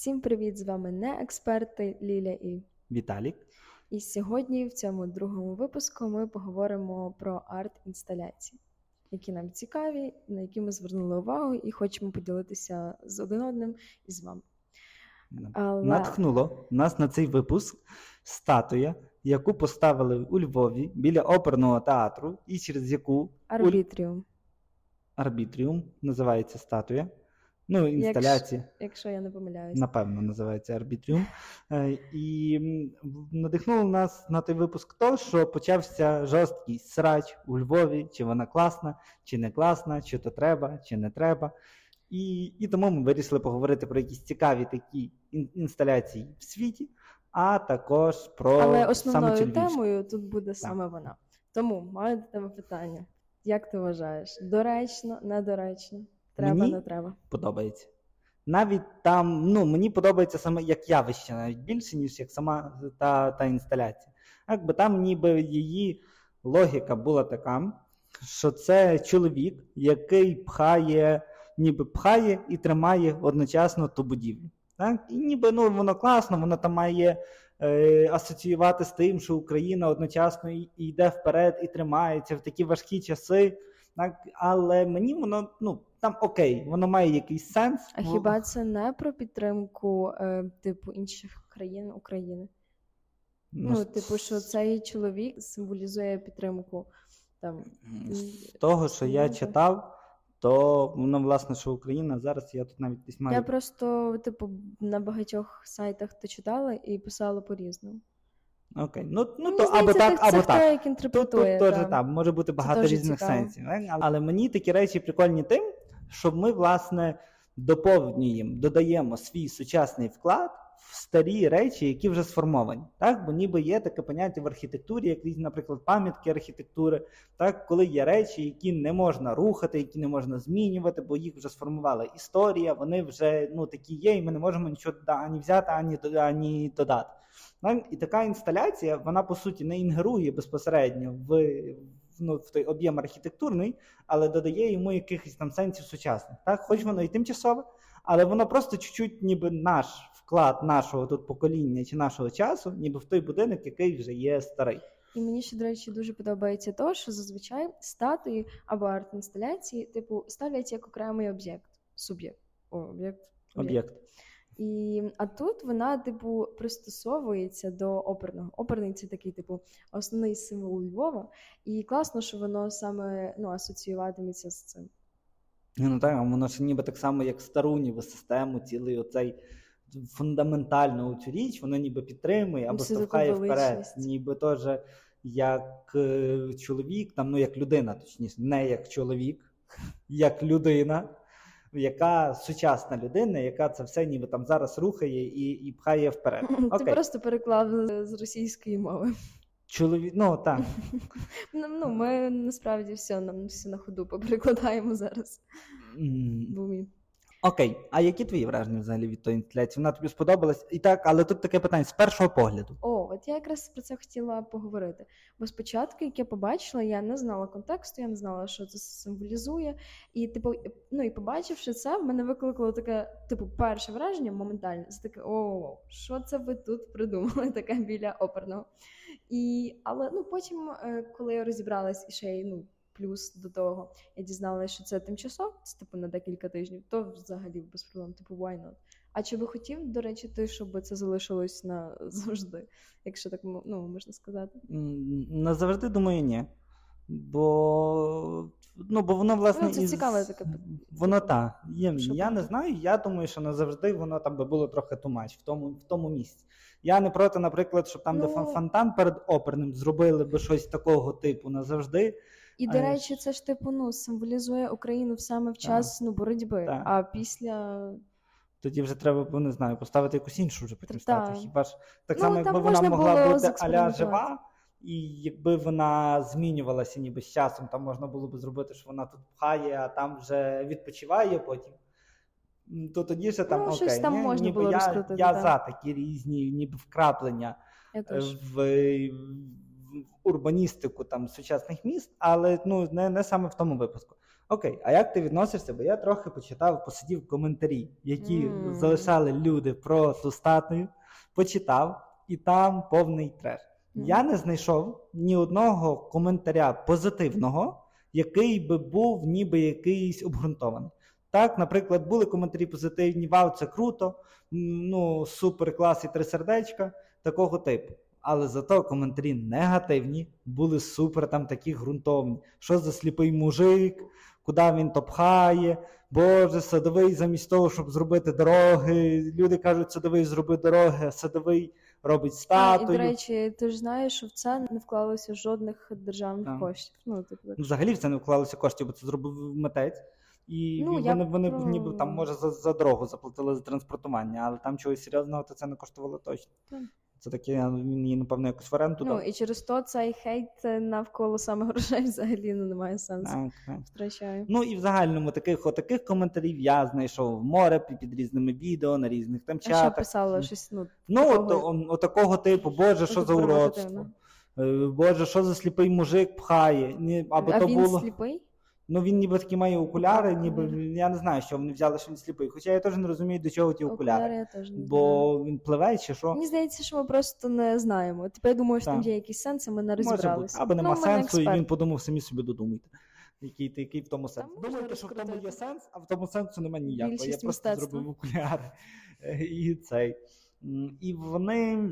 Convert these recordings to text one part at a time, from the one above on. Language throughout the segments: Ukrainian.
Всім привіт! З вами не експерти Ліля і. Віталік. І сьогодні в цьому другому випуску ми поговоримо про арт-інсталяції, які нам цікаві, на які ми звернули увагу і хочемо поділитися з один одним і з вами. Але... Натхнуло нас на цей випуск статуя, яку поставили у Львові біля оперного театру, і через яку Арбітріум. Арбітріум називається статуя. Ну, інсталяції. Якщо, якщо я не помиляюся. Напевно, називається арбітріум. Е, і надихнуло нас на той випуск то, що почався жорсткий срач у Львові, чи вона класна, чи не класна, чи то треба, чи не треба. І і тому ми вирішили поговорити про якісь цікаві такі інсталяції в світі, а також про Але основною темою тут буде так. саме вона. Тому маю до тебе питання. Як ти вважаєш? Доречно, недоречно? Треба, мені не треба. Подобається. Навіть там, ну, мені подобається саме як явище, навіть більше, ніж як сама та та інсталяція. Якби там ніби її логіка була така, що це чоловік, який пхає, ніби пхає і тримає одночасно ту будівлю. Так? І ніби ну, воно класно, воно там має е, асоціювати з тим, що Україна одночасно і йде вперед і тримається в такі важкі часи. Так? Але мені воно ну, там окей, воно має якийсь сенс. А бо... хіба це не про підтримку е, типу інших країн України? Ну, ну типу, що цей чоловік символізує підтримку там. З того, що я читав, то воно, власне, що Україна зараз я тут навіть десь маю. Я просто, типу, на багатьох сайтах то читала і писала по-різному. Окей, ну ну то або так, або так. Як інтерпретує, тут, тут теж так, може бути багато різних цікаво. сенсів. Але мені такі речі прикольні тим, щоб ми, власне, доповнюємо, додаємо свій сучасний вклад в старі речі, які вже сформовані. Так? Бо ніби є таке поняття в архітектурі, як наприклад, пам'ятки архітектури, так? коли є речі, які не можна рухати, які не можна змінювати, бо їх вже сформувала історія, вони вже ну, такі є, і ми не можемо нічого ані взяти, ані, ані додати. І така інсталяція, вона по суті не інгерує безпосередньо в ну, в той об'єм архітектурний, але додає йому якихось там сенсів сучасних. Так, хоч воно і тимчасове, але воно просто чуть-чуть, ніби наш вклад нашого тут покоління чи нашого часу, ніби в той будинок, який вже є старий. І мені ще, до речі, дуже подобається то, що зазвичай статуї або арт-інсталяції, типу, ставлять як окремий об'єкт. Суб'єкт. Об'єкт. Об'єкт. І, А тут вона, типу, пристосовується до оперного. Оперний це такий, типу, основний символ Львова. І класно, що воно саме ну, асоціюватиметься з цим. Ну так, воно ж ніби так само, як стару ніби систему, цілий оцей фундаментальну цю річ, воно ніби підтримує або штовхає вперед. Ніби теж як е, чоловік, там, ну як людина, точніше, не як чоловік, як людина яка сучасна людина, яка це все ніби там зараз рухає і і пхає вперед. Ти Окей. просто переклав з російської мови. Чоловік, ну так. Ну, ну, Ми насправді все нам все на ходу перекладаємо зараз. Mm. Окей, а які твої враження взагалі від тої інсталяції? Вона тобі сподобалась? І так, але тут таке питання з першого погляду. О, от я якраз про це хотіла поговорити. Бо спочатку, як я побачила, я не знала контексту, я не знала, що це символізує. І, типу, ну і побачивши це, в мене викликало таке, типу, перше враження моментальне. Це таке, о, що це ви тут придумали? Таке біля оперного. І, Але ну потім, е, коли я розібралась і ще й ну. Плюс до того я дізналася, що це тимчасово, це типу на декілька тижнів, то взагалі без проблем, типу, why not? А чи би хотів, до речі, ти, щоб це залишилось назавжди, якщо так ну, можна сказати? Назавжди, думаю, ні. Бо ну, бо воно, власне, ну, це із... цікаве таке. Воно так. Є, я не знаю. Я думаю, що назавжди воно там би було трохи тумач в тому в тому місці. Я не проти, наприклад, щоб там, ну... де фонтан перед оперним зробили би щось такого типу назавжди. І, до речі, це ж типу ну, символізує Україну саме в час ну, боротьби. Так. А після. Тоді вже треба, не знаю, поставити якусь іншу вже потім стати. Хіба ж так ну, само, якби вона могла бути аля жива, і якби вона змінювалася ніби з часом, там можна було б зробити, що вона тут пхає, а там вже відпочиває потім. То тоді ж там ну, окей. там ні, можна ніби було я, я за такі різні, ніби вкраплення я в урбаністику там сучасних міст, але ну не не саме в тому випадку. Окей, а як ти відносишся? Бо я трохи почитав, посидів коментарі, які mm. залишали люди про ту статую, почитав, і там повний треш. Mm. Я не знайшов ні одного коментаря позитивного, який би був ніби якийсь обґрунтований. Так, наприклад, були коментарі позитивні, вау, це круто, ну, супер клас і три сердечка, такого типу. Але зато коментарі негативні, були супер там такі ґрунтовні. Що за сліпий мужик, куди він то пхає, Боже, садовий, замість того, щоб зробити дороги. Люди кажуть, садовий зроби дороги, а садовий робить статую. А, і, до речі, ти ж знаєш, що в це не вклалося жодних державних так. коштів. Ну, типу, так. Взагалі в це не вклалося коштів, бо це зробив митець. І ну, вони вони ніби там може за за дорогу заплатили за транспортування, але там чогось серйозного то це не коштувало точно. Так. Це таке напевно, якось в оренду. Ну, і через то цей хейт навколо саме грошей взагалі ну, немає сенсу. Так, Втрачаю. Ну і в загальному таких отаких коментарів я знайшов море під різними відео на різних там чатах. А що писало щось, ну, ну такого... от, от, такого типу, Боже, що за уродство. Е, Боже, що за сліпий мужик пхає. Або а то він було... сліпий? Ну він ніби такі має окуляри, ніби я не знаю, що вони взяли, що він сліпий. Хоча я теж не розумію, до чого ті окуляри. окуляри я теж не Бо знаю. він пливе чи що. Мені здається, що ми просто не знаємо. Тепер я думаю, що там є якийсь сенс, і ми не розібралися. Або нема ну, сенсу, і він подумав, самі собі додумайте. Який який в тому сенс. Думаєте, що в тому є сенс, а в тому сенсу немає ніякого. Більшість я просто мистецтва. зробив окуляри і цей. І вони.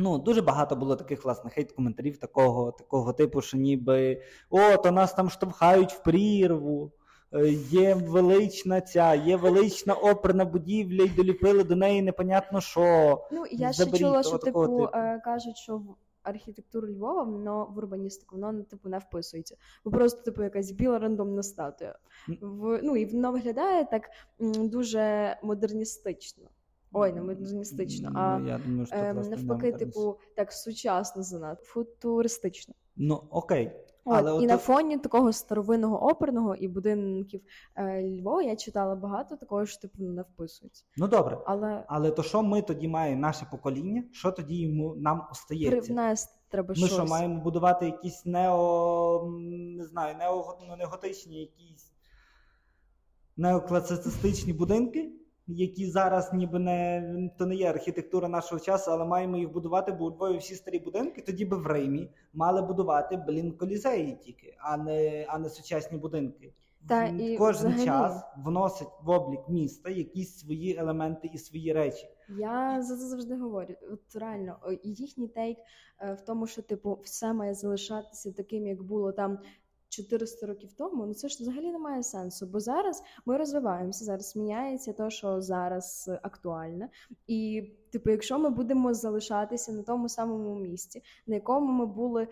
Ну, дуже багато було таких власне хейт-коментарів такого такого типу, що ніби о, то нас там штовхають в прірву, е, є велична ця, є велична оперна будівля, і доліпили до неї непонятно що. Ну, я ще чула, що типу, типу е, кажуть, що в архітектуру Львова, воно в урбаністику, воно типу не вписується. Бо просто типу якась біла рандомна статуя. В, Ну і воно виглядає так дуже модерністично. Ой, не модерністично, а ну, я думаю, що е, навпаки, типу, так сучасно занадто, футуристично. Ну окей. Але От, І на фоні такого старовинного оперного і будинків е, Львова я читала багато такого, що типу не вписується. Ну добре, але але то що ми тоді маємо наше покоління? Що тоді йому нам остається? Привнести треба ми щось. що маємо будувати якісь нео не знаю, нео, ну, якісь неокласицистичні будинки які зараз ніби не то не є архітектура нашого часу, але маємо їх будувати, бо у Львові всі старі будинки. Тоді би в Римі мали будувати блін колізеї тільки, а не а не сучасні будинки. Та і Кожен взагалі... час вносить в облік міста якісь свої елементи і свої речі. Я за це завжди говорю. От реально їхній тейк е, в тому, що типу все має залишатися таким, як було там 400 років тому, ну це ж взагалі не має сенсу. Бо зараз ми розвиваємося, зараз міняється те, що зараз актуальне. І, типу, якщо ми будемо залишатися на тому самому місці, на якому ми були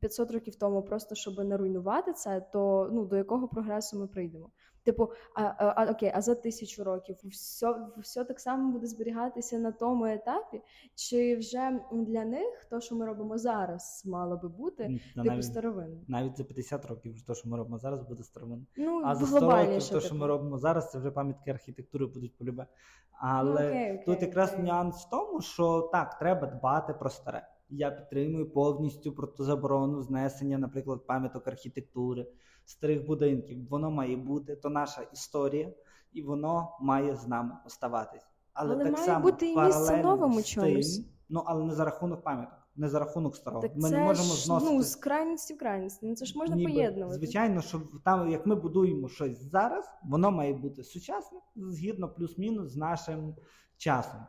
500 років тому, просто щоб не руйнувати це, то ну до якого прогресу ми прийдемо? Типу, а, а, а окей, а за тисячу років все все так само буде зберігатися на тому етапі, чи вже для них то, що ми робимо зараз, мало би бути Та типу старовинним? Навіть за 50 років то, що ми робимо зараз, буде старовинним. Ну, а за 100 років то, що ми робимо зараз, це вже пам'ятки архітектури будуть полюбе. Але ну, окей, окей, тут якраз окей. нюанс в тому, що так, треба дбати про старе. Я підтримую повністю про ту заборону знесення, наприклад, пам'яток архітектури старих будинків. Воно має бути, то наша історія, і воно має з нами оставатись. Але, але так має само бути і місце новому чомусь. Ну але не за рахунок пам'яток, не за рахунок старого. Так Ми це не можемо ж, зносити ну, з крайності в крайність. Ну це ж можна Ніби, поєднувати. Звичайно, що там, як ми будуємо щось зараз, воно має бути сучасне, згідно плюс-мінус з нашим часом.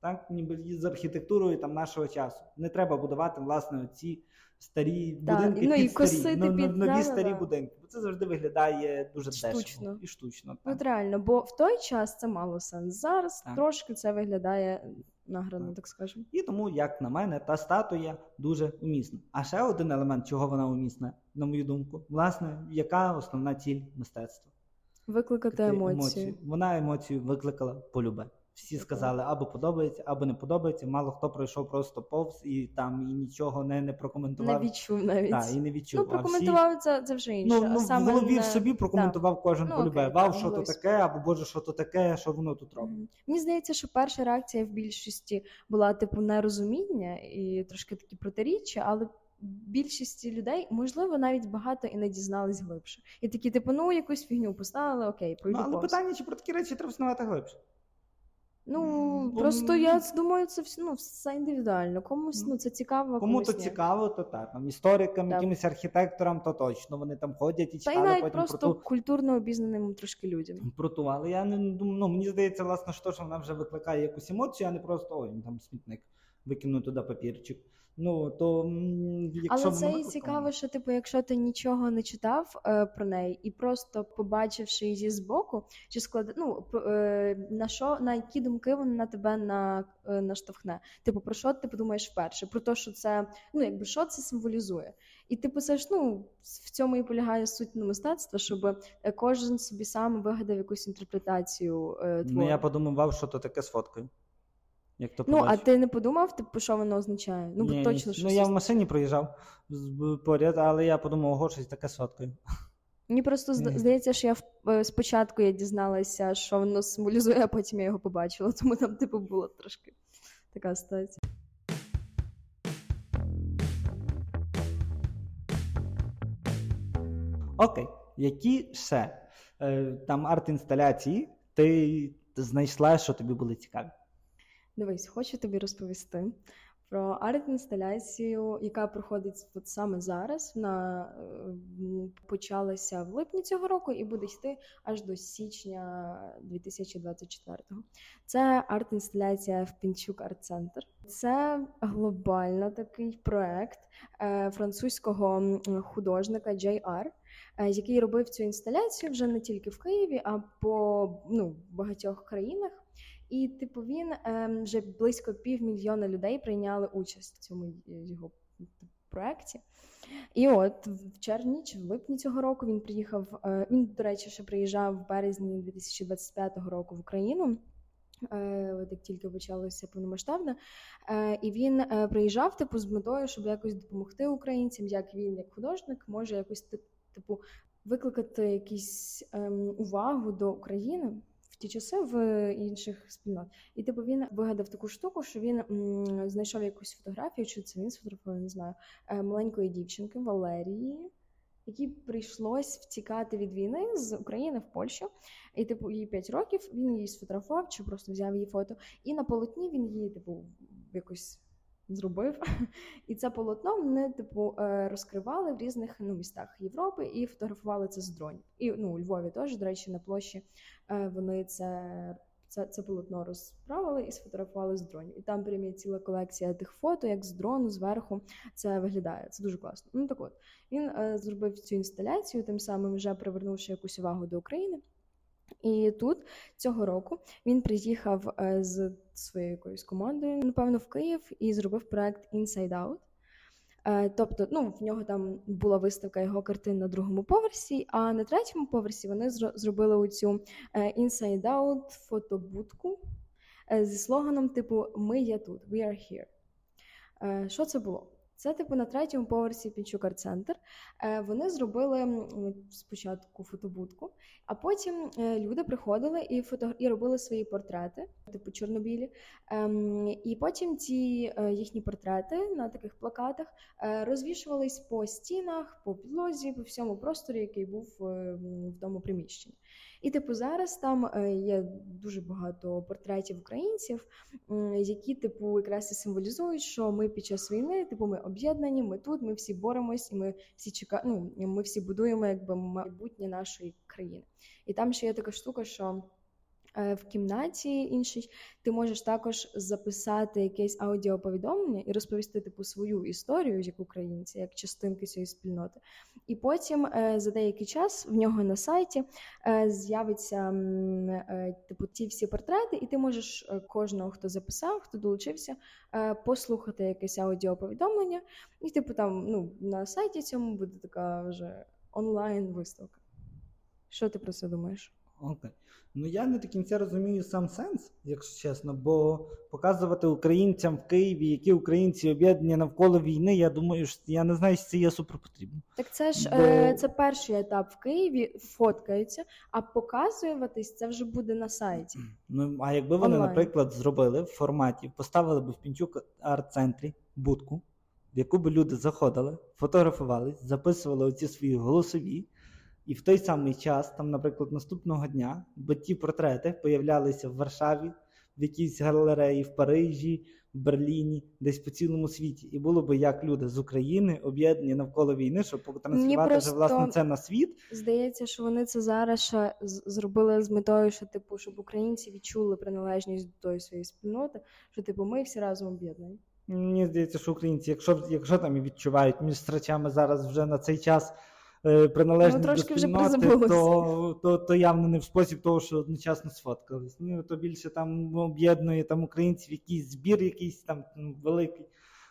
Так, ніби з архітектурою там нашого часу. Не треба будувати власне ці старі да, будинки, ну, під і старі, ну, під, нові да, старі да. будинки. Бо це завжди виглядає дуже штучно. дешево і штучно. Так. От реально, бо в той час це мало сенс. Зараз так. трошки це виглядає награно, так. так скажемо. І тому, як на мене, та статуя дуже умісна. А ще один елемент, чого вона умісна, на мою думку, власне, яка основна ціль мистецтва? Викликати емоції. емоцію. Вона емоцію викликала полюбе. Всі сказали або подобається, або не подобається. Мало хто пройшов просто повз і там і нічого не не прокоментував. Не відчув навіть. Так, і не відчув. Ну, прокоментував всі... це це вже інше. Ну, ну саме в голові не... в собі прокоментував так. кожен ну, полюбе. Вау, що то таке, або Боже, що то таке, що воно тут робить. Mm-hmm. Мені здається, що перша реакція в більшості була типу нерозуміння і трошки такі протиріччя, але більшості людей, можливо, навіть багато і не дізнались глибше. І такі, типу, ну якусь фігню поставили, окей, пройду Ну, але повз. питання, чи про такі речі треба взнавати глибше. Ну Бо, просто я думаю, це все ну, все індивідуально. Комусь ну це цікаво, Кому то цікаво, то так. Там історикам, Так. якимось архітекторам, то точно вони там ходять і Та й читали навіть потім просто про ту культурно обізнаним трошки людям. про ту. Але я не думаю, ну мені здається, власне, що, що вона вже викликає якусь емоцію, а не просто ой, там смітник, викину туди папірчик. Ну то якщо Але це і цікаво, що типу, якщо ти нічого не читав е, про неї, і просто побачивши її збоку, чи склад... ну, е, на що на які думки вона на тебе на, е, наштовхне? Типу, про що ти подумаєш вперше? Про те, що це ну якби що це символізує? І типу, це ж ну в цьому і полягає суть ну, мистецтва, щоб е, кожен собі сам вигадав якусь інтерпретацію е, твору. Ну я подумав, що то таке з фоткою. Як то Ну, а ти не подумав, типу, що воно означає? Ну, Ні, точно ні. Ну я в машині проїжджав поряд, але я подумав, ого, щось таке з фоткою. Мені просто Ні. здається, що я в- е, спочатку я дізналася, що воно символізує, а потім я його побачила. Тому там, типу, була трошки така ситуація. Окей, які ще е, там арт-інсталяції ти знайшла, що тобі були цікаві? Дивись, хочу тобі розповісти про арт-інсталяцію, яка проходить от саме зараз. Вона е, почалася в липні цього року і буде йти аж до січня 2024-го. Це арт-інсталяція в Пінчук арт-центр. Це глобально такий проект е, французького художника JR, е, який робив цю інсталяцію вже не тільки в Києві, а по ну, багатьох країнах. І, типу, він ем, вже близько півмільйона людей прийняли участь в цьому е, його проєкті. І от в червні чи в липні цього року він приїхав. е, Він, до речі, ще приїжджав в березні 2025 року в Україну. е, як тільки почалося повномасштабне, і він приїжджав типу з метою, щоб якось допомогти українцям, як він, як художник, може якось ти- типу викликати якусь ем, увагу до України ті часи в інших спільнот. І типу він вигадав таку штуку, що він м, знайшов якусь фотографію, чи це він сфотографував, не знаю, е, маленької дівчинки Валерії. Якій прийшлось втікати від війни з України в Польщу, і типу їй 5 років. Він її сфотографував чи просто взяв її фото. І на полотні він її, типу, якось зробив. І це полотно вони, типу, е, розкривали в різних ну, містах Європи і фотографували це з дронів. І ну, у Львові теж, до речі, на площі е, вони це. Це, це полотно розправили і сфотографували з дронів. І там прям є ціла колекція тих фото, як з дрону, зверху це виглядає. Це дуже класно. Ну так от він е, зробив цю інсталяцію, тим самим вже привернувши якусь увагу до України. І тут цього року він приїхав е, з своєю якоюсь командою, напевно, в Київ і зробив проект Inside Out. Е, Тобто, ну, в нього там була виставка його картин на другому поверсі, а на третьому поверсі вони зробили оцю е, Inside Out фотобудку е, зі слоганом типу Ми є тут, we are here. Що це було? Це, типу, на третьому поверсі Пінчук арт-центр. Е, Вони зробили спочатку фотобудку, а потім е, люди приходили і фото і робили свої портрети, типу чорнобілі. Ем, І потім ці е, їхні портрети на таких плакатах розвішувались по стінах, по підлозі, по всьому просторі, який був в тому приміщенні. І типу зараз там е, є дуже багато портретів українців, які типу якраз і символізують, що ми під час війни, типу, ми об'єднані, ми тут, ми всі боремось, і ми всі чека... ну, ми всі будуємо якби майбутнє нашої країни. І там ще є така штука, що в кімнаті іншій ти можеш також записати якесь аудіоповідомлення і розповісти типу свою історію як українці, як частинки цієї спільноти. І потім е, за деякий час в нього на сайті е, з'явиться е, типу ті всі портрети, і ти можеш е, кожного, хто записав, хто долучився, е, послухати якесь аудіоповідомлення, і типу там ну на сайті цьому буде така вже онлайн виставка. Що ти про це думаєш? Окей. Ну я не до кінця розумію сам сенс, якщо чесно, бо показувати українцям в Києві, які українці об'єднані навколо війни, я думаю, що я не знаю, що це є супер потрібно. Так це ж Бо- е, це перший етап в Києві, фоткаються, а показуватись це вже буде на сайті. Ну а якби вони, Онлайн. наприклад, зробили в форматі, поставили б в Пінчук арт-центрі будку, в яку би люди заходили, фотографувались, записували оці свої голосові. І в той самий час, там, наприклад, наступного дня, бо ті портрети появлялися в Варшаві, в якійсь галереї, в Парижі, в Берліні, десь по цілому світі. І було би як люди з України об'єднані навколо війни, щоб потранслювати просто... вже власне це на світ. Здається, що вони це зараз ще зробили з метою, що типу, щоб українці відчули приналежність до тої своєї спільноти, що типу ми всі разом об'єднані. Мені здається, що українці, якщо якщо там і відчувають між страчами зараз вже на цей час приналежність ну, до спільноти, то, то то, явно не в спосіб того, що одночасно сфоткались. Ну, то більше там об'єднує там українців, якийсь збір, якийсь там великий,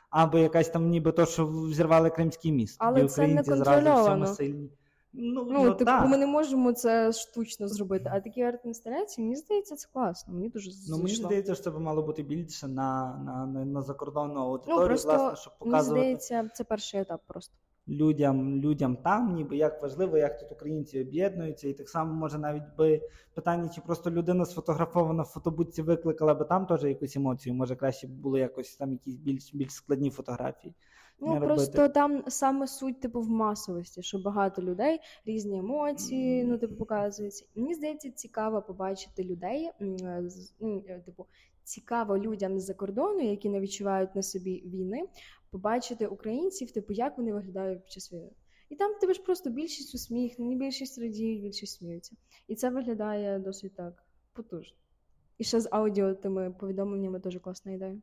або якась там, ніби то, що взірвали Кримський міст. Але це не контрольовано. сильні. Ну, ну, ну типу, ми не можемо це штучно зробити. А такі арт-інсталяції, мені здається, це класно. Мені дуже Ну, мені здається, що це мало бути більше на на, на, на закордонну аудиторію, ну, просто, власне, щоб показувати. Мені здається, це перший етап просто. Людям людям там, ніби як важливо, як тут українці об'єднуються, і так само може навіть би питання, чи просто людина сфотографована в фотобудці викликала би там теж якусь емоцію. Може краще було якось там якісь більш більш складні фотографії. Ну просто робити. там саме суть типу в масовості, що багато людей різні емоції, ну типу показуються. Мені здається, цікаво побачити людей. ну, е, Типу, цікаво людям з-за кордону, які не відчувають на собі війни, побачити українців, типу, як вони виглядають під час війни. І там тебе ж просто більшість усміхнені, більшість радіють, більшість сміються. І це виглядає досить так потужно. І ще з аудіо тими повідомленнями дуже класна ідея.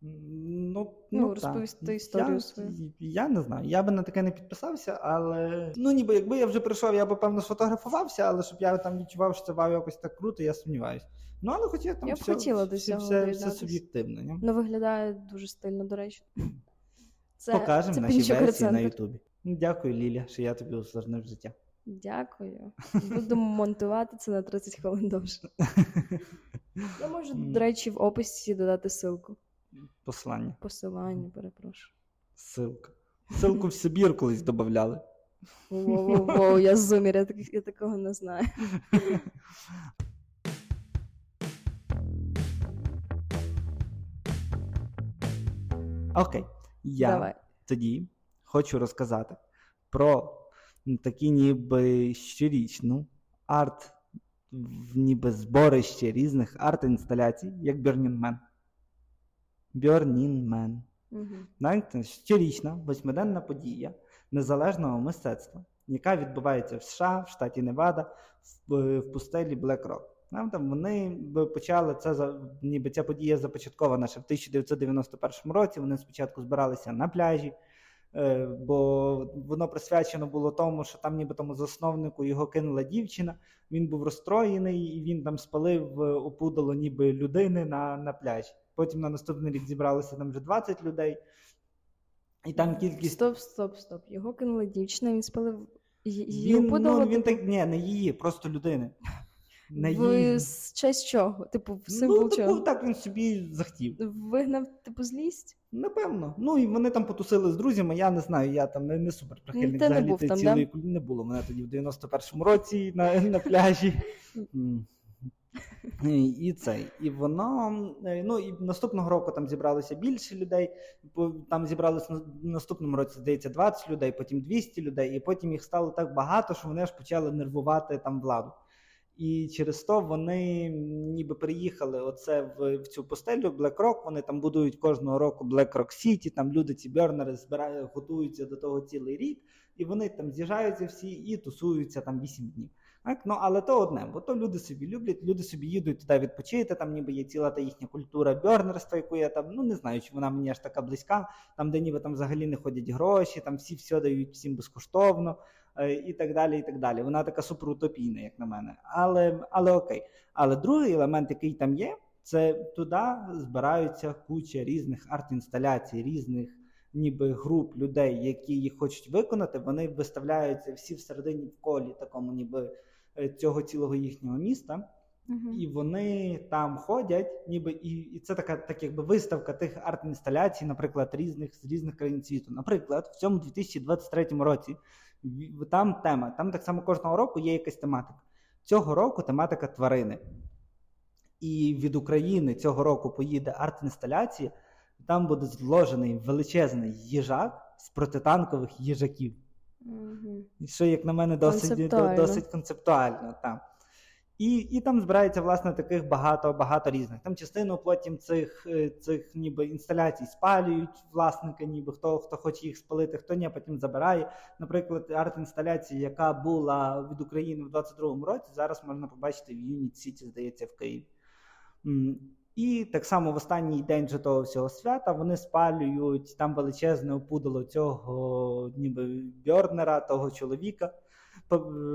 Ну, ну, ну розповісти історію я, свою. Я не знаю. Я би на таке не підписався, але ну ніби якби я вже прийшов, я би певно сфотографувався, але щоб я там відчував, що це вау якось так круто, я сумніваюся. Ну, але хоча там я все, б хотіла до цього все, все суб'єктивно. Ні? Ну, виглядає дуже стильно, до речі. Це, Покажемо це наші версії на Ютубі. Ну, дякую, Лілія, що я тобі усложнив життя. Дякую. Буду монтувати це на 30 хвилин довше. Я можу, до речі, в описі додати ссылку. Послання. Посилання, перепрошую. Силка. Силку в Сибір колись додавали. Воу-воу-воу, я зумір, я, так, я такого не знаю. Окей. Я Давай. тоді хочу розказати про такі ніби щорічну арт, ніби зборище різних арт-інсталяцій, як. Burning Man. Угу. Щорічна восьмиденна подія незалежного мистецтва, яка відбувається в США, в штаті Невада, в, е, в пустелі Блек Рок. Там вони почали це ніби ця подія започаткована ще в 1991 році. Вони спочатку збиралися на пляжі, е, бо воно присвячено було тому, що там, ніби тому засновнику його кинула дівчина. Він був розстроєний і він там спалив е, опудало ніби людини на на пляжі. Потім на наступний рік зібралося там вже 20 людей. І там кількість. Стоп, стоп, стоп. Його кинула дівчина, він спалив її він, опудало? Ну, він так, ні, не її, просто людини. На її... В честь чого? Типу, символ ну, чого? Ну, так він собі захотів. Вигнав, типу, злість? Напевно. Ну і вони там потусили з друзями. Я не знаю, я там не, не супер прихильник взагалі не був там, цілої да? не було мене тоді в 91-му році на на пляжі. І цей, і воно ну і наступного року там зібралося більше людей. Там зібралося на наступному році, здається, 20 людей, потім 200 людей, і потім їх стало так багато, що вони аж почали нервувати там владу. І через то вони ніби приїхали оце в, в цю постелю BlackRock, Вони там будують кожного року BlackRock City, Там люди ці бернери збирають, готуються до того цілий рік, і вони там з'їжджаються всі і тусуються там 8 днів. Так? Ну, Але то одне, бо то люди собі люблять, люди собі їдуть туди відпочити, там ніби є ціла та їхня культура бьорнерства, яку я там ну не знаю, чи вона мені аж така близька, там, де ніби там взагалі не ходять гроші, там всі все дають всім безкоштовно. Е, і так далі. і так далі. Вона така суперутопійна, як на мене. Але але окей. Але другий елемент, який там є, це туди збираються куча різних арт-інсталяцій, різних ніби груп людей, які їх хочуть виконати. Вони виставляються всі всередині в колі, такому ніби е, цього цілого їхнього міста. Uh-huh. І вони там ходять, ніби і і це така так якби виставка тих арт-інсталяцій, наприклад, різних з різних країн світу. Наприклад, в цьому 2023 році там тема. Там так само кожного року є якась тематика. Цього року тематика тварини. І від України цього року поїде арт-інсталяція Там буде зложений величезний їжак з протитанкових їжаків. Угу. Що, як на мене, досить концептуально. досить концептуально. Там. І і там збирається власне таких багато багато різних. Там частину потім цих е, цих ніби інсталяцій спалюють власники, ніби хто хто хоче їх спалити, хто ні, потім забирає. Наприклад, арт-інсталяція, яка була від України в 22-му році, зараз можна побачити в Юніт Сіті, здається, в Києві. І так само в останній день же того всього свята вони спалюють там величезне опудало цього ніби бьорнера, того чоловіка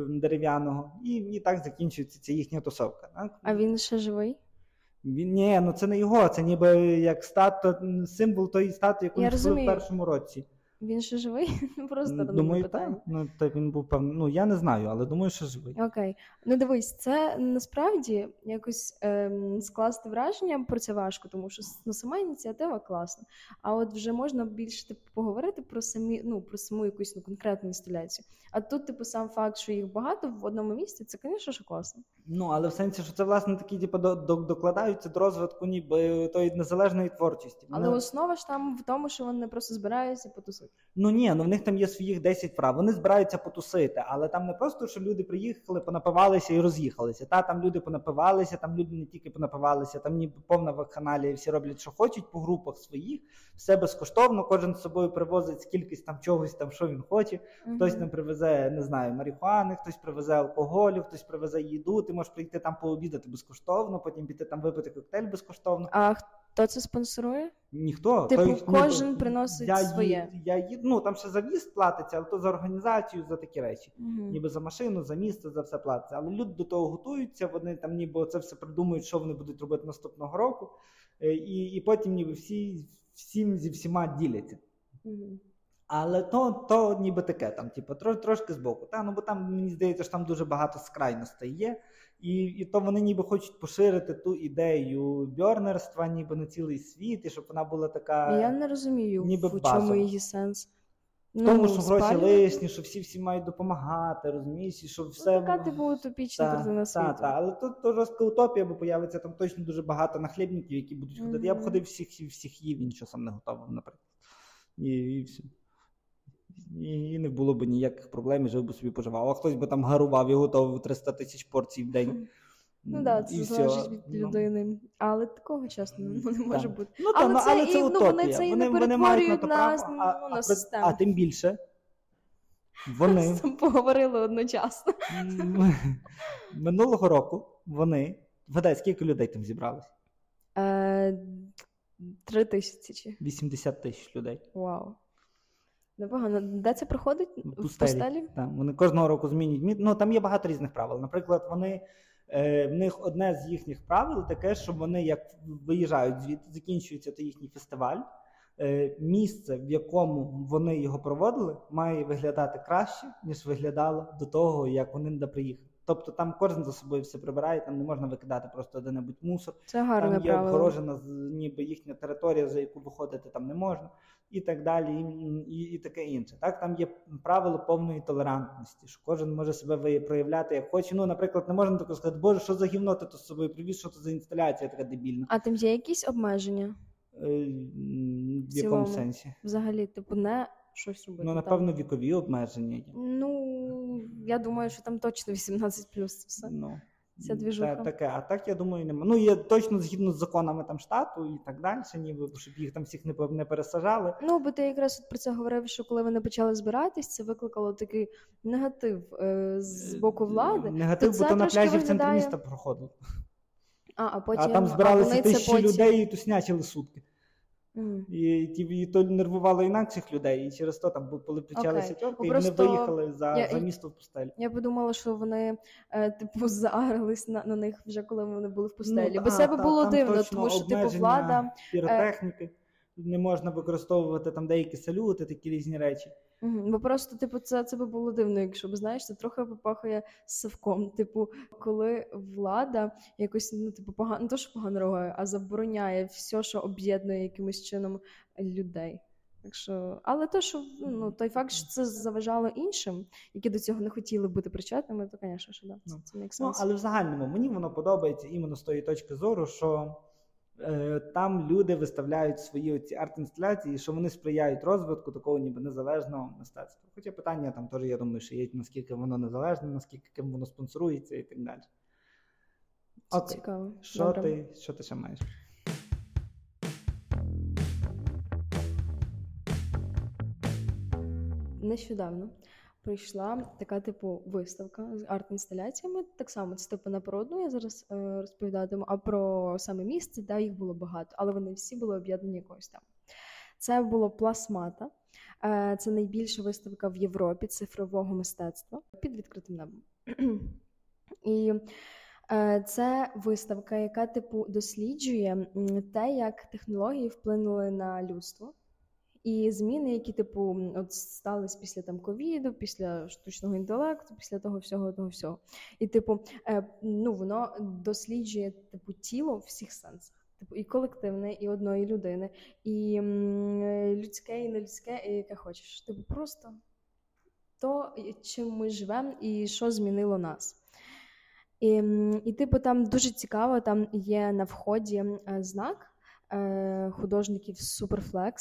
дерев'яного, і і так закінчується ця їхня тусовка. Так? А він ще живий? Він ні, ну це не його, це ніби як стату, символ тої статуї, яку він в першому році. Він ще живий? Просто думаю, так. Ну так він був певно. Ну я не знаю, але думаю, що живий. Окей. Ну дивись, це насправді якось ем, скласти враження про це важко, тому що ну, сама ініціатива класна. А от вже можна більше типу, поговорити про самі, ну про саму якусь ну, конкретну інсталяцію. А тут, типу, сам факт, що їх багато в одному місці, це, звісно, що класно. Ну але в сенсі, що це власне такі, типу, до, до, докладаються до розвитку, ніби тої незалежної творчості. Але ну, основа ж там в тому, що вони просто збираються потусити. Ну ні, ну в них там є своїх 10 прав. Вони збираються потусити, але там не просто що люди приїхали, понапивалися і роз'їхалися. Та там люди понапивалися, там люди не тільки понапивалися, там ніби повна вакханалія, всі роблять, що хочуть по групах своїх, все безкоштовно. Кожен з собою привозить скількись там чогось, там що він хоче. Mm-hmm. Хтось там привезе, не знаю, марихуани, хтось привезе алкоголю, хтось привезе їду. Ти можеш прийти там пообідати безкоштовно, потім піти там випити коктейль безкоштовно. А Хто це спонсорує? Ніхто. Типу, Той, кожен ну, приносить я, своє. Я, я, ну, Там ще за в'їзд платиться, але то за організацію, за такі речі. Угу. Ніби за машину, за місце, за все платиться. Але люди до того готуються, вони там ніби це все придумують, що вони будуть робити наступного року. Е, і і потім ніби всі всім зі всіма діляться. Угу. Але то то ніби таке, там, типу, трошки збоку. Та? Ну, Бо там, мені здається, що там дуже багато скрайностей є. І і то вони ніби хочуть поширити ту ідею бьорнерства, ніби на цілий світ, і щоб вона була така. Я не розумію, ніби в чому її сенс. В тому, ну, що гроші лишні, що всі всі мають допомагати, розумієш, і що ну, все. Ну, така типу утопічна картина світу. Так, та, але тут то жорстка утопія, бо появиться там точно дуже багато нахлібників, які будуть ходити. Mm-hmm. Я б ходив всіх всіх їв, він що сам не готовий, наприклад. І, і все і не було б ніяких проблем, і жив би собі поживав. А хтось би там гарував і готував 300 тисяч порцій в день. Ну так, це залежить від ну. людини. Але такого чесно не може бути. Ну, але, ну, але це, і, ну, вони це і не вони мають на, систему. А тим більше. Вони поговорили одночасно. Минулого року вони. Вгадай, скільки людей там зібралось? Е, три тисячі. 80 тисяч людей. Вау. Непогано. Де це проходить? В пустелі. Пустелі? Так, Вони кожного року змінюють. Ну там є багато різних правил. Наприклад, вони е, в них одне з їхніх правил таке, що вони як виїжджають звідти, закінчується то їхній фестиваль. Е, місце, в якому вони його проводили, має виглядати краще, ніж виглядало до того, як вони не приїхали. Тобто там кожен за собою все прибирає, там не можна викидати просто де-небудь мусор. Це гарне Там є правило. обгорожена ніби їхня територія, за яку виходити там не можна, і так далі, і, і, і таке інше. Так, там є правило повної толерантності, що кожен може себе проявляти як хоче. Ну, наприклад, не можна таке сказати, Боже, що за гівно ти з собою привіз, що це за інсталяція така дебільна. А там є якісь обмеження? Е, в якому сенсі? Взагалі, типу, не щось робити. Ну, напевно, там. вікові обмеження є. Ну, я думаю, що там точно 18 плюс це все. Ну, Ця двіжуха. Та, таке, а так я думаю, нема. Ну, є точно згідно з законами там штату і так далі, ніби щоб їх там всіх не не пересажали. Ну, бо ти якраз от про це говорив, що коли вони почали збиратись, це викликало такий негатив е, з боку влади. Негатив, то бо то на пляжі виглядає... в центрі міста проходило. А, а потім а там збиралися тисячі потім... людей і туснячили сутки. Mm. І ті і то нервувало інакших людей, і через то там почалися okay. тьорки, і вони виїхали за я, за місто в пустелі. Я подумала, що вони е, типу заарились на на них вже коли вони були в пустелі. Ну, Без себе та, було дивно, тому що типу влада е, піротехніки. Е... Не можна використовувати там деякі салюти, такі різні речі. Угу, Бо просто, типу, це це би було дивно, якщо б знаєш, це трохи попахує совком. Типу, коли влада якось ну, типу, погано не то, що погано реагує, а забороняє все, що об'єднує якимось чином людей. Так що, але то, що ну той факт, що це заважало іншим, які до цього не хотіли бути причетними, то, звісно, що да, це, це ну, але в загальному мені воно подобається іменно з тої точки зору, що там люди виставляють свої ці арт-інсталяції, що вони сприяють розвитку такого ніби незалежного мистецтва. Хоча питання там теж, я думаю, що є, наскільки воно незалежне, наскільки ким воно спонсорується і так далі. Окей. Цікаво. Що ти, що ти ще маєш? Нещодавно прийшла така, типу, виставка з арт-інсталяціями. Так само це типу не про я зараз е, розповідатиму, а про саме місце, де їх було багато, але вони всі були об'єднані якось там. Це було пластмата. Е, це найбільша виставка в Європі цифрового мистецтва під відкритим небом. І е, це виставка, яка типу досліджує те, як технології вплинули на людство. І зміни, які типу от стались після там ковіду, після штучного інтелекту, після того всього, того всього. І, типу, е, ну воно досліджує типу тіло в всіх сенсах. Типу, і колективне, і одної людини, і м, людське, і нелюдське, і яке хочеш. Типу, просто то, чим ми живемо, і що змінило нас. І, і типу, там дуже цікаво, там є на вході е, знак е, художників Superflex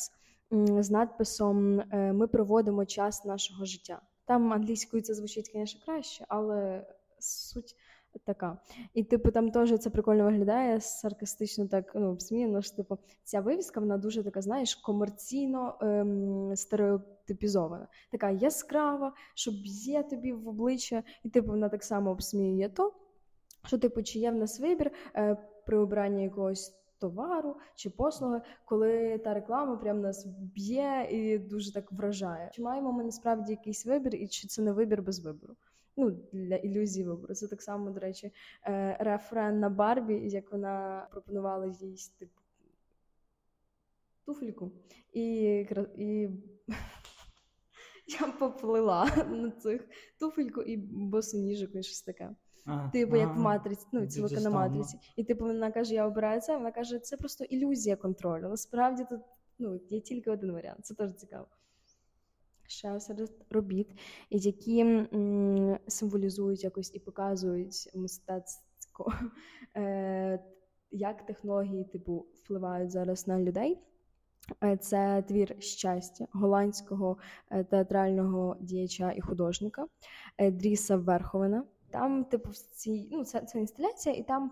з надписом е, Ми проводимо час нашого життя. Там англійською це звучить, звісно, краще, але суть така. І, типу, там теж це прикольно виглядає, саркастично так ну, сміяно, що типу, ця вивіска, вона дуже така, знаєш, комерційно ем, стереотипізована. Така яскрава, що б'є тобі в обличчя, і типу вона так само обсміює то, що типу, чи є в нас вибір е, при обранні якогось товару чи послуги, коли та реклама прям нас б'є і дуже так вражає. Чи маємо ми насправді якийсь вибір, і чи це не вибір без вибору? Ну, для ілюзії вибору. Це так само, до речі, е, рефрен на Барбі, як вона пропонувала їй типу туфельку, і і я поплила на цих туфельку і босоніжок і щось таке. Ага, типу, як в матриці, ну цілка на матриці. І типу вона каже: Я обираю це. Вона каже, це просто ілюзія контролю. Насправді тут ну, є тільки один варіант. Це теж цікаво. Ще серед робіт, які м, символізують якось і показують мистецтво, е, як технології типу впливають зараз на людей. Е, це твір щастя голландського е, театрального діяча і художника е, Дріса Верховена. Там, типу, в цій ну це це інсталяція, і там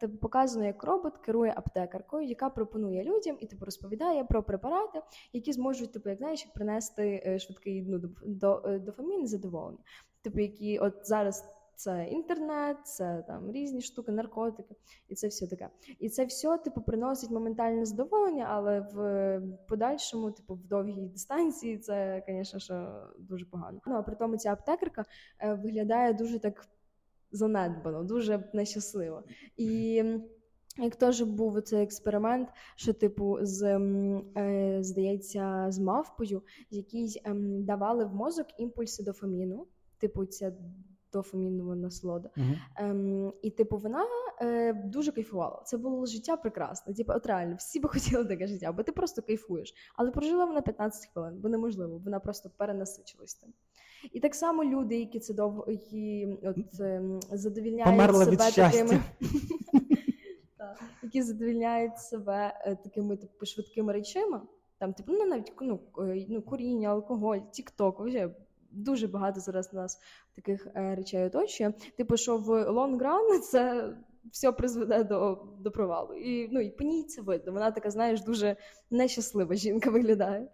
типу, показано, як робот керує аптекаркою, яка пропонує людям і типу розповідає про препарати, які зможуть, типу, як знаєш, принести швидкий ну, до дофамін задоволення. Типу, які от зараз це інтернет, це там різні штуки, наркотики, і це все таке. І це все, типу, приносить моментальне задоволення, але в подальшому, типу, в довгій дистанції, це, звісно, що дуже погано. Ну а при тому ця аптекарка е, виглядає дуже так занедбано, дуже нещасливо. І як теж був цей експеримент, що, типу, з е, здається, з мавпою, якій е, давали в мозок імпульси дофаміну, типу, ця дофамінова насолода. Uh-huh. Ем, І, типу, вона е, дуже кайфувала. Це було життя прекрасне. Типу, от реально, всі би хотіли таке життя, бо ти просто кайфуєш. Але прожила вона 15 хвилин, бо неможливо, вона просто перенасичилась тим. І так само люди, які це довго які от е, задовільняють Померла себе від такими. Які задовільняють себе е, такими типу швидкими речами, там, типу, ну навіть ну, ну, куріння, алкоголь, тік-ток, дуже багато зараз нас таких е, речей оточує. Типу, що в лонгран це все призведе до до провалу. І ну, і по ній це видно. Вона така, знаєш, дуже нещаслива жінка виглядає.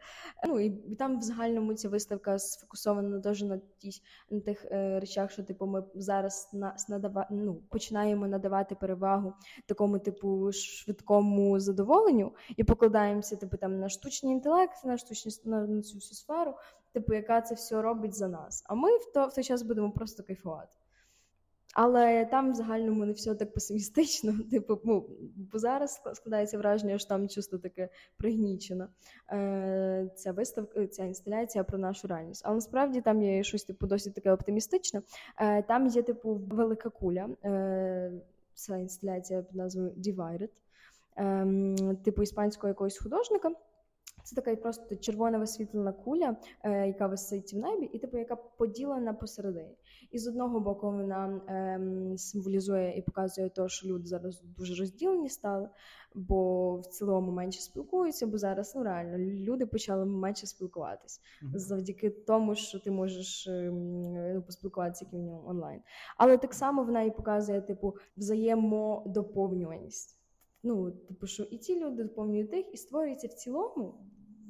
Ну і, там в загальному ця виставка сфокусована дуже на тій на тих е, речах, що типу ми зараз нас надава, ну, починаємо надавати перевагу такому, типу, швидкому задоволенню і покладаємося типу, там на штучний інтелект, на штучні на, на цю всю сферу типу, яка це все робить за нас. А ми в, то, в той час будемо просто кайфувати. Але там в загальному не все так песимістично. Типу, ну, бо зараз складається враження, що там чисто таке пригнічено. Е, ця виставка, ця інсталяція про нашу реальність. Але насправді там є щось типу досить таке оптимістичне. Е, там є типу велика куля. Е, Ця інсталяція під назвою Divided, е, типу іспанського якогось художника Це така просто червона висвітлена куля, е, яка висить в небі, і типу, яка поділена посередині. І з одного боку вона е, символізує і показує те, що люди зараз дуже розділені стали, бо в цілому менше спілкуються, бо зараз ну реально люди почали менше спілкуватись mm-hmm. завдяки тому, що ти можеш е, поспілкуватися як мінімум онлайн. Але так само вона і показує типу взаємодоповнюваність. Ну, типу, що і ті люди доповнюють тих, і створюється в цілому,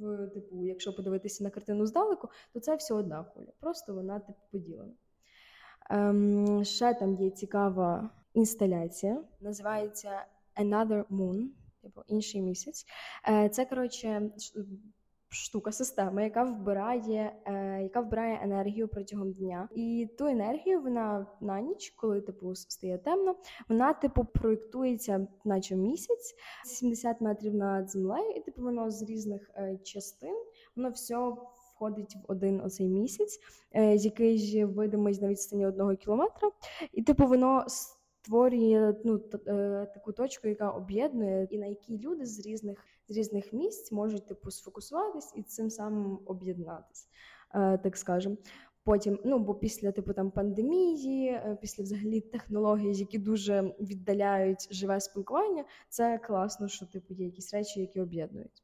в типу, якщо подивитися на картину здалеку, то це все одна куля. Просто вона типу поділена. Ем, Ще там є цікава інсталяція, називається Another Moon, типу інший місяць. Е, Це коротше штука, система, яка вбирає е, яка вбирає енергію протягом дня. І ту енергію вона на ніч, коли типу стає темно, вона типу проєктується, наче місяць, 70 метрів над землею, і типу воно з різних е, частин, воно все входить в один оцей місяць, е, який ж видимий на відстані одного кілометра, і типу воно створює ну, е, таку точку, яка об'єднує, і на якій люди з різних з різних місць можуть типу сфокусуватись і цим самим об'єднатись, е, так скажемо. Потім, ну бо після типу там пандемії, е, після взагалі технологій, які дуже віддаляють живе спілкування, це класно, що типу є якісь речі, які об'єднують.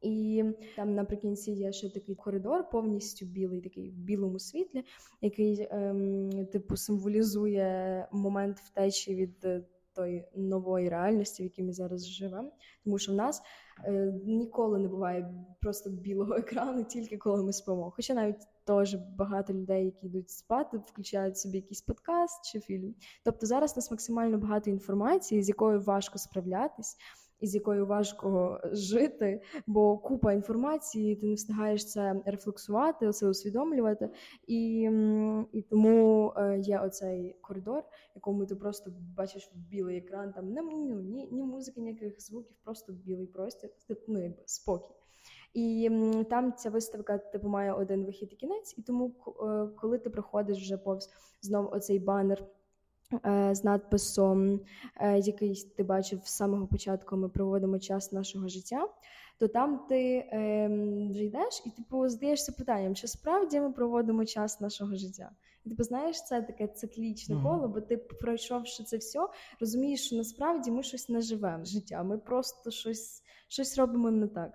І там наприкінці є ще такий коридор, повністю білий, такий в білому світлі, який ем, типу символізує момент втечі від е, тої нової реальності, в якій ми зараз живемо. Тому що в нас е, ніколи не буває просто білого екрану, тільки коли ми спимо. Хоча навіть теж багато людей, які йдуть спати, включають собі якийсь подкаст чи фільм. Тобто зараз у нас максимально багато інформації, з якою важко справлятись із якою важко жити, бо купа інформації, ти не встигаєш це рефлексувати, це усвідомлювати. І і тому е, є оцей коридор, якому ти просто бачиш білий екран, там не ну, ні, ні музики, ніяких звуків, просто білий простір, ну якби спокій. І там ця виставка типу має один вихід і кінець, і тому, е, коли ти проходиш вже повз знову оцей банер з надписом, е, який ти бачив з самого початку, ми проводимо час нашого життя, то там ти вже йдеш і типу задаєшся питанням, чи справді ми проводимо час нашого життя? І типу, знаєш, це таке циклічне коло, бо ти, пройшовши це все, розумієш, що насправді ми щось не живемо життя, ми просто щось щось робимо не так.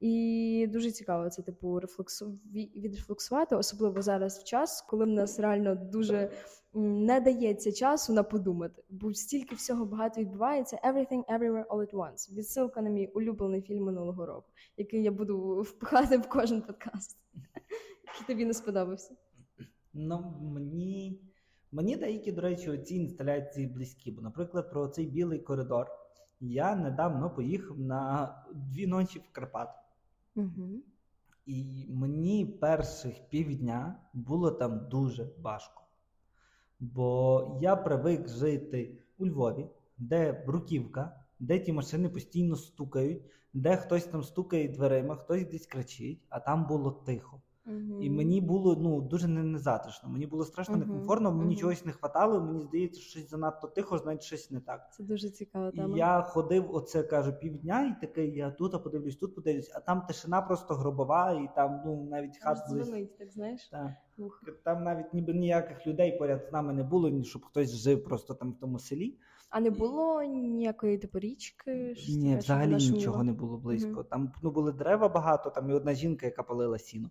І дуже цікаво це типу рефлексу відрефлексувати, особливо зараз в час, коли в нас реально дуже не дається часу на подумати, бо стільки всього багато відбувається. Everything, everywhere, all at once. Відсилка на мій улюблений фільм минулого року, який я буду впихати в кожен подкаст. Який тобі не сподобався? Ну мені мені деякі, до речі, ці інсталяції близькі. Бо, наприклад, про цей білий коридор я недавно поїхав на дві ночі в Карпат. Угу. І мені перших півдня було там дуже важко. Бо я привик жити у Львові, де бруківка, де ті машини постійно стукають, де хтось там стукає дверима, хтось десь кричить, а там було тихо. І мені було ну дуже незатишно. Мені було страшно некомфортно, мені чогось не хватало. Мені здається, що щось занадто тихо, значить щось не так. Це дуже цікаво. І Я ходив, оце кажу, півдня, і такий я тут подивлюсь, тут подивлюсь, а там тишина просто гробова, і там ну навіть хат звонить, так знаєш. Так. Там навіть ніби ніяких людей поряд з нами не було, ні щоб хтось жив просто там в тому селі. А не було ніякої типу річки? Ні, взагалі нічого не було близько. Там ну були дерева багато, там і одна жінка, яка палила сіно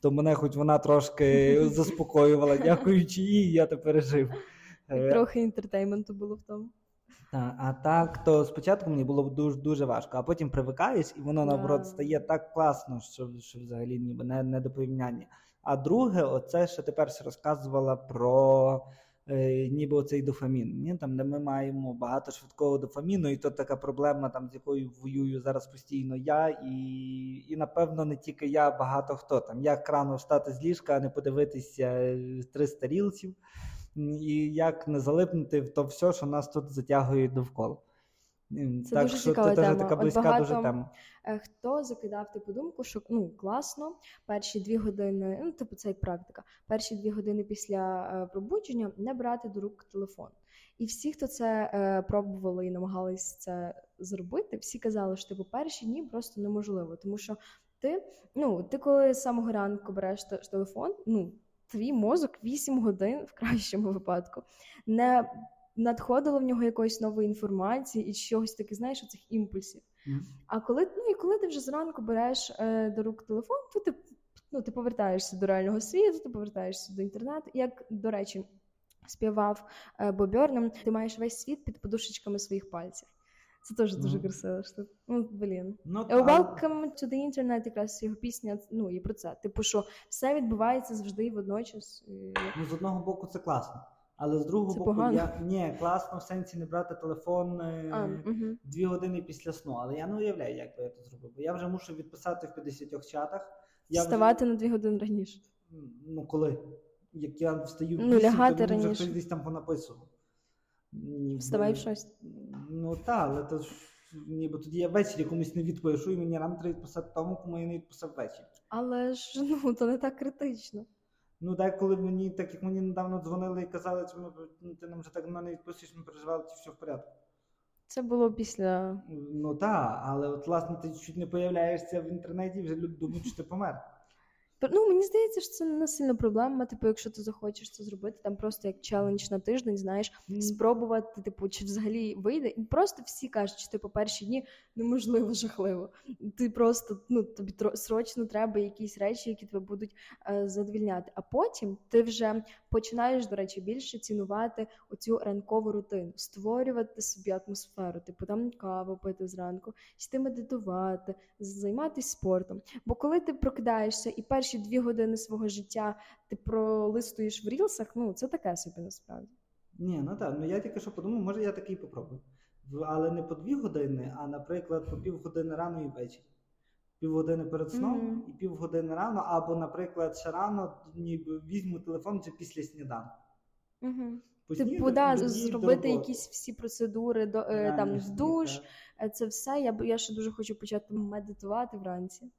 то мене хоч вона трошки заспокоювала, дякуючи їй, я тепер пережив. Е, трохи інтертейменту було в тому. А, а так, то спочатку мені було дуже дуже важко, а потім привикаєш, і воно наоборот стає так класно, що що взагалі ніби не, не до порівняння. А друге, оце що ти перше розказувала про ніби оцей дофамін. Ні? Там, Де ми маємо багато швидкого дофаміну, і то така проблема, там, з якою воюю зараз постійно я, і, і напевно, не тільки я, багато хто там. Як рано встати з ліжка, а не подивитися 300 рілців, і як не залипнути в то все, що нас тут затягує довкола. Це так, дуже що цікава це тема. така близька багато, дуже тема. Е, хто закидав типу думку, що ну класно, перші дві години, ну типу це як практика, перші дві години після е, пробудження не брати до рук телефон. І всі, хто це е, пробували і намагались це зробити, всі казали, що типу перші дні просто неможливо, тому що ти, ну, ти коли з самого ранку береш телефон, ну твій мозок 8 годин в кращому випадку не надходило в нього якоїсь нової інформації і чогось таке, знаєш, оцих імпульсів. Mm. А коли ну і коли ти вже зранку береш е, до рук телефон, то ти ну, ти повертаєшся до реального світу, ти повертаєшся до інтернету. Як, до речі, співав е, Боберном, ти маєш весь світ під подушечками своїх пальців. Це теж дуже mm. красиво. Що... Ну, блін. No, ну, Welcome to the Internet, якраз його пісня, ну і про це. Типу, що все відбувається завжди і водночас. І... Ну, з одного боку, це класно. Але з другого це боку, погано. я ні, класно в сенсі не брати телефон е, а, угу. дві години після сну. Але я не уявляю, як би я це зробив. Бо я вже мушу відписати в 50 чатах. Я Вставати вже... на дві години раніше. Ну коли? Як я встаю, ну, лягати то раніше. вже хтось десь там понаписував. Вставай в щось. Ну так, але то ж ніби тоді я ввечері комусь не відпишу, і мені рано треба відписати тому, кому я не відписав ввечері. Але ж ну то не так критично. Ну, деколи мені, так як мені недавно дзвонили і казали, що ми ну, ти нам вже так на не відпустиш, ми переживали, чи все в порядку. Це було після. Ну так, але от власне ти чуть не появляєшся в інтернеті, вже люди думають, що ти помер. Ну, мені здається, що це не сильна проблема. Типу, якщо ти захочеш це зробити, там просто як челендж на тиждень, знаєш, mm. спробувати, типу, чи взагалі вийде. І просто всі кажуть, що типу перші дні неможливо жахливо. Ти просто ну тобі срочно треба якісь речі, які тебе будуть е, задовільняти. А потім ти вже починаєш, до речі, більше цінувати оцю ранкову рутину, створювати собі атмосферу, типу там каву пити зранку, йти медитувати, займатися спортом. Бо коли ти прокидаєшся і перші перші дві години свого життя ти пролистуєш в рілсах, ну це таке собі насправді. Ні, ну так. Ну я тільки що подумав, може я такий попробую. Але не по дві години, а, наприклад, по півгодини рано і ввечері. Півгодини перед сном mm-hmm. і півгодини рано, або, наприклад, ще рано ніби візьму телефон вже після сніданку. Mm-hmm. Типу, да, зробити якісь всі процедури до е, там в душ. Так. Е, це все. Я я ще дуже хочу почати медитувати вранці.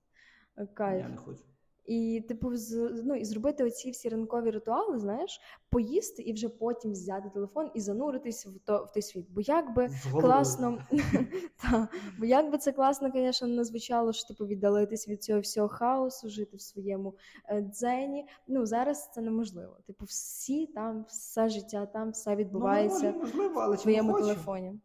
Е, кайф. Я не хочу. І, типу, з, ну, і зробити оці всі ранкові ритуали, знаєш, поїсти і вже потім взяти телефон і зануритись в то в той світ. Бо як би класно, та, бо як би це класно, звісно, не звучало, що типу віддалитись від цього всього хаосу, жити в своєму е, дзені. Ну зараз це неможливо. Типу, всі там, все життя там, все ну, відбувається ну, можливо, але в твоєму телефоні.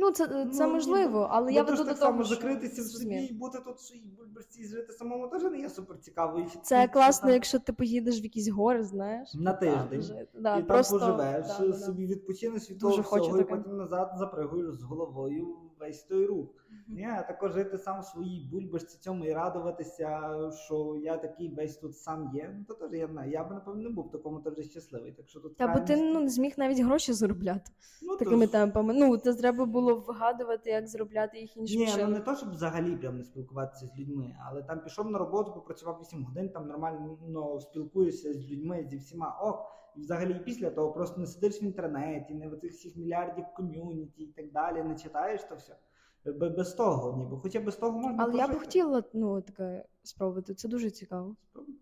Ну, це це ну, можливо, але ну, я веду до так того, само що... закритися в собі і бути тут що і бульбашці жити самому теж не є супер цікаво. Це і, класно, там... якщо ти поїдеш в якісь гори, знаєш. На тиждень. Да, і просто, там поживеш, да, собі відпочинеш від того всього, і потім назад запригуєш з головою весь той рух. Ні, а також жити сам в своїй бульбашці цьому і радуватися, що я такий весь тут сам є. Ну то теж я знаю. Я б напевно не був в такому теж щасливий. Так що тут Та бо ти ну, не зміг навіть гроші заробляти ну, такими то... темпами. Ну це треба було вгадувати, як заробляти їх іншим Ні, ну не то, щоб взагалі прям не спілкуватися з людьми, але там пішов на роботу, попрацював 8 годин, там нормально ну, спілкуєшся з людьми, зі всіма ок. І взагалі після того просто не сидиш в інтернеті, не в цих всіх мільярдів ком'юніті і так далі, не читаєш то все без того, ніби. Хоча без того можна. Але прожити. я б хотіла ну, таке спробувати. Це дуже цікаво. Спробуй.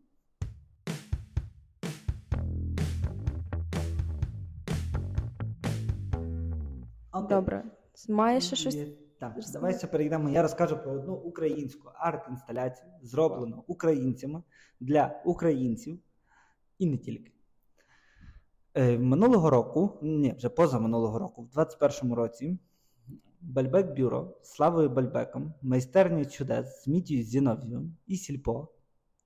Добре. Маєш ще щось? Так, давайте перейдемо. Я розкажу про одну українську арт-інсталяцію, зроблену українцями для українців і не тільки. Е, минулого року, ні, вже поза минулого року, в 2021 році, Бальбек Бюро з Славою Бальбеком, майстерня чудес з Мітію Зінов'єм і Сільпо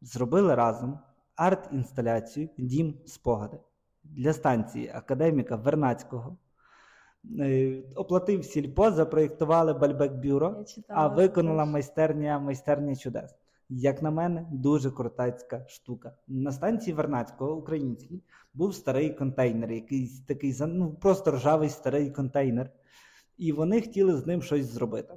зробили разом арт-інсталяцію Дім Спогади для станції академіка Вернацького. Е, оплатив сільпо, запроєктували Бальбек Бюро, а виконала майстерня майстерня чудес. Як на мене, дуже крутацька штука. На станції Вернацького українській був старий контейнер, якийсь такий ну, просто ржавий старий контейнер і вони хотіли з ним щось зробити.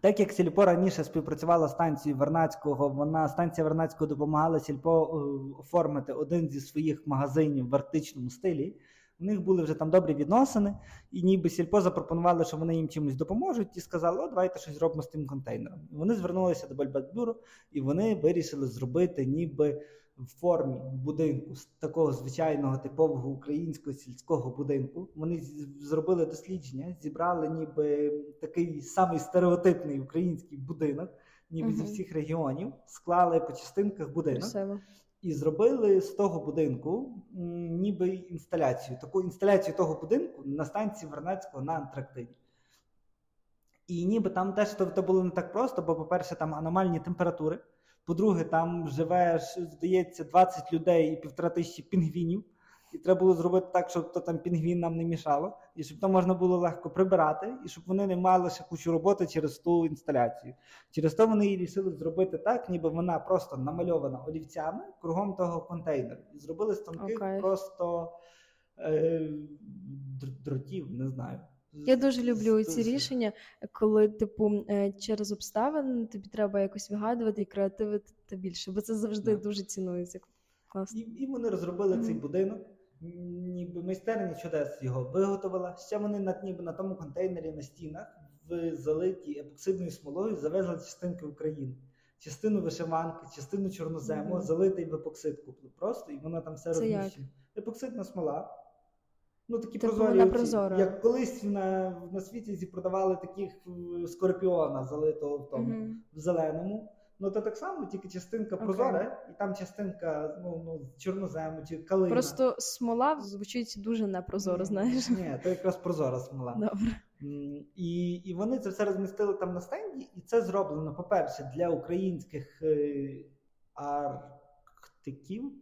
Так як Сільпо раніше співпрацювала з станцією Вернацького, вона станція Вернацького допомагала Сільпо е, оформити один зі своїх магазинів в арктичному стилі. У них були вже там добрі відносини, і ніби Сільпо запропонували, що вони їм чимось допоможуть, і сказали, о, давайте щось зробимо з тим контейнером. І вони звернулися до Бальбекбюро, і вони вирішили зробити ніби в формі будинку з такого звичайного типового українського сільського будинку. Вони зробили дослідження, зібрали ніби такий самий стереотипний український будинок, ніби зі всіх регіонів, склали по частинках будинок. Красиво. І зробили з того будинку ніби інсталяцію. Таку інсталяцію того будинку на станції Вернецького на Антарктиді. І ніби там теж то було не так просто, бо, по-перше, там аномальні температури. По-друге, там живе, здається, 20 людей і півтора тисячі пінгвінів. І треба було зробити так, щоб то там пінгвін нам не мішало, і щоб там можна було легко прибирати, і щоб вони не мали ще кучу роботи через ту інсталяцію. Через то вони і рішили зробити так, ніби вона просто намальована олівцями кругом того контейнеру. І зробили з тонких okay. просто е, дротів, не знаю. Я дуже люблю ці рішення, коли, типу, е, через обставини тобі треба якось вигадувати і креативити більше, бо це завжди yeah. дуже цінується. Класно. І і вони розробили mm-hmm. цей будинок, ніби майстерня чудес його виготовила. Ще вони на ніби на тому контейнері на стінах в залитій епоксидною смолою завезли частинки України. Частину вишиванки, частину чорнозему, mm-hmm. залитий в епоксидку. Просто і вона там все розміщена. Епоксидна смола. Ну, такі Типу прозорі, прозора. як колись на на світі продавали таких скорпіона, залитого в тому mm-hmm. в зеленому. Ну то так само, тільки частинка okay. прозора, і там частинка ну, ну, чорнозему чи калина. Просто смола звучить дуже непрозоро, знаєш. Ні, то якраз прозора смола. Добре. І і вони це все розмістили там на стенді, і це зроблено, по-перше, для українських е, арктиків.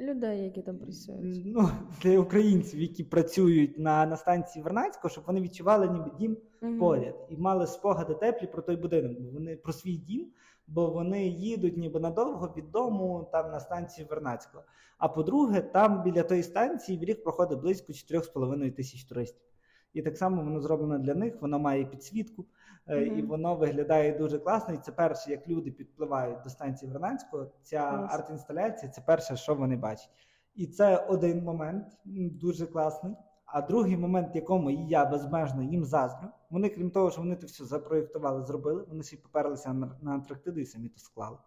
Людей, які там працюють. Ну, Для українців, які працюють на на станції Вернацько, щоб вони відчували ніби дім угу. поряд і мали спогади теплі про той будинок, бо вони про свій дім, бо вони їдуть ніби надовго від дому там на станції Вернацького. А по-друге, там біля тої станції в рік проходить близько 4,5 тисяч туристів. І так само воно зроблено для них, воно має підсвітку, mm-hmm. і воно виглядає дуже класно. І це перше, як люди підпливають до станції Вернанського, ця yes. арт-інсталяція це перше, що вони бачать. І це один момент дуже класний. А другий момент, якому я безмежно їм заздрю, вони, крім того, що вони це все запроєктували, зробили, вони ще й поперлися на, Антарктиду і самі то склали.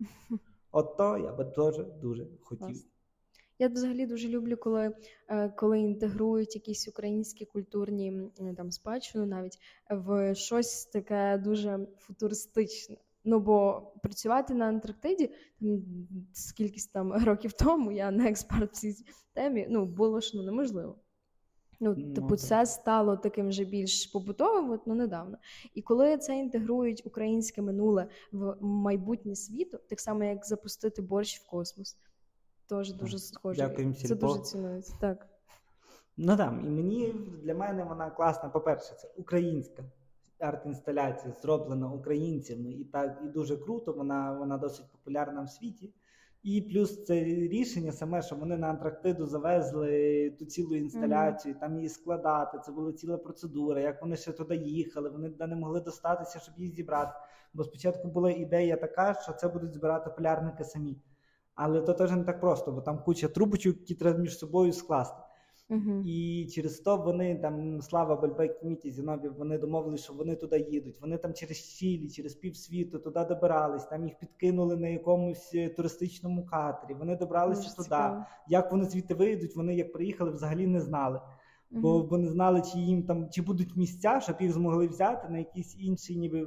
От то я би теж дуже хотів. Я взагалі дуже люблю, коли е, коли інтегрують якісь українські культурні там спадщину навіть в щось таке дуже футуристичне. Ну бо працювати на Антарктиді там скількись там років тому, я не експерт в цій темі, ну було ж ну неможливо. Ну, ну, типу, це стало таким же більш побутовим, от, ну недавно. І коли це інтегрують українське минуле в майбутнє світу, так само як запустити борщ в космос теж дуже схоже. Дякуємо, Це дуже цінується. Так. Ну так, і мені для мене вона класна. По-перше, це українська арт-інсталяція, зроблена українцями, і так і дуже круто. Вона вона досить популярна в світі. І плюс це рішення саме, що вони на Антарктиду завезли ту цілу інсталяцію, mm-hmm. там її складати. Це була ціла процедура. Як вони ще туди їхали, вони не могли достатися, щоб її зібрати. Бо спочатку була ідея така, що це будуть збирати полярники самі. Але то теж не так просто, бо там куча трубочок, які треба між собою скласти. Uh-huh. І через то вони там слава Бальбек Міті Зіновів, вони домовилися, що вони туди їдуть. Вони там через Чилі, через півсвіту туди добирались. Там їх підкинули на якомусь е, туристичному катері. Вони добралися туди. Як вони звідти вийдуть? Вони як приїхали, взагалі не знали бо бо не знали, чи їм там чи будуть місця, щоб їх змогли взяти на якийсь інший, ніби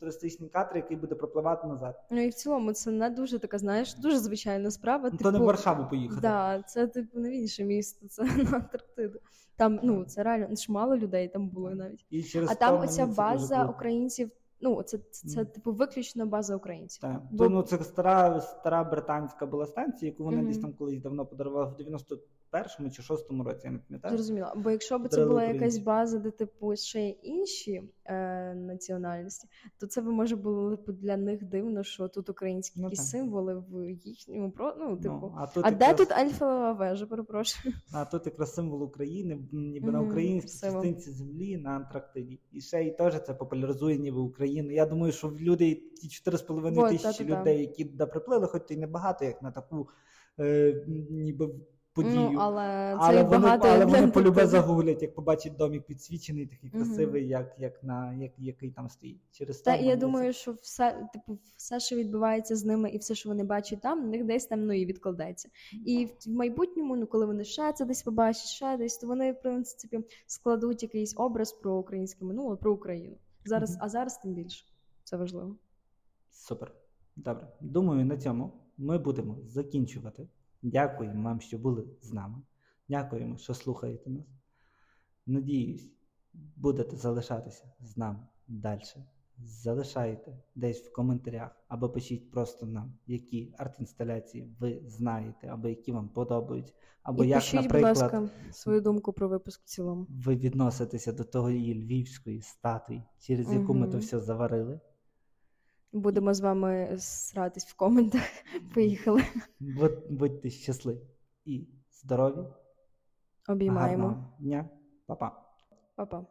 туристичний катер, який буде пропливати назад. Ну і в цілому це не дуже така, знаєш, дуже звичайна справа. Ну, типу, то не в Варшаву поїхати. Да, це типу не в інше місто, це на Антарктиду. Там ну це реально ж мало людей там було навіть. І через а там оця база українців. Ну, це це, це типу виключно база українців. Так. Бо... Ну, це стара стара британська була станція, яку вони mm-hmm. десь там колись давно подарували в 91-му чи 6-му році. Я не пам'ятаю. Зрозуміло. Бо якщо б це була якась база, де типу ще є інші е, національності, то це би може було для них дивно, що тут українські ну, символи в їхньому про ну, ну типу. Ну, а тут а якраз... де тут Альфа вежа? Перепрошую. А тут якраз символ України, ніби mm-hmm. на українській частинці землі на Антарктиді. І ще й теж це популяризує, ніби Україну. Я думаю, що люди ті 4,5 тисячі людей, які туди приплили, хоч і небагато, як на таку е, ніби подію. Ну, але це але вони, багато але вони полюбе загуглять, як побачать домик підсвічений, такий Мгм. красивий, як, як на як, який там стоїть. Через Та те і я думаю, що все, типу, все, що відбувається з ними, і все, що вони бачать там, на них десь там ну і відкладеться. І в в майбутньому, ну коли вони ще це десь побачать, ще десь, то вони в принципі складуть якийсь образ про українське минуле, про Україну. Зараз, Мгм. а зараз тим більше це важливо. Супер. Добре. Думаю, на цьому ми будемо закінчувати. Дякуємо вам, що були з нами. Дякуємо, що слухаєте нас. Надіюсь, будете залишатися з нами далі. Залишайте десь в коментарях або пишіть просто нам, які арт-інсталяції ви знаєте, або які вам подобаються, або і як, пишіть, наприклад, будь ласка, свою думку про випуск в цілому. ви відноситеся до тої львівської статуї, через яку ми то все заварили. Будемо з вами сратись в коментах. Поїхали. Будь- Будьте щасливі і здорові. Обіймаємо. Гарного дня. Па-па. Па-па.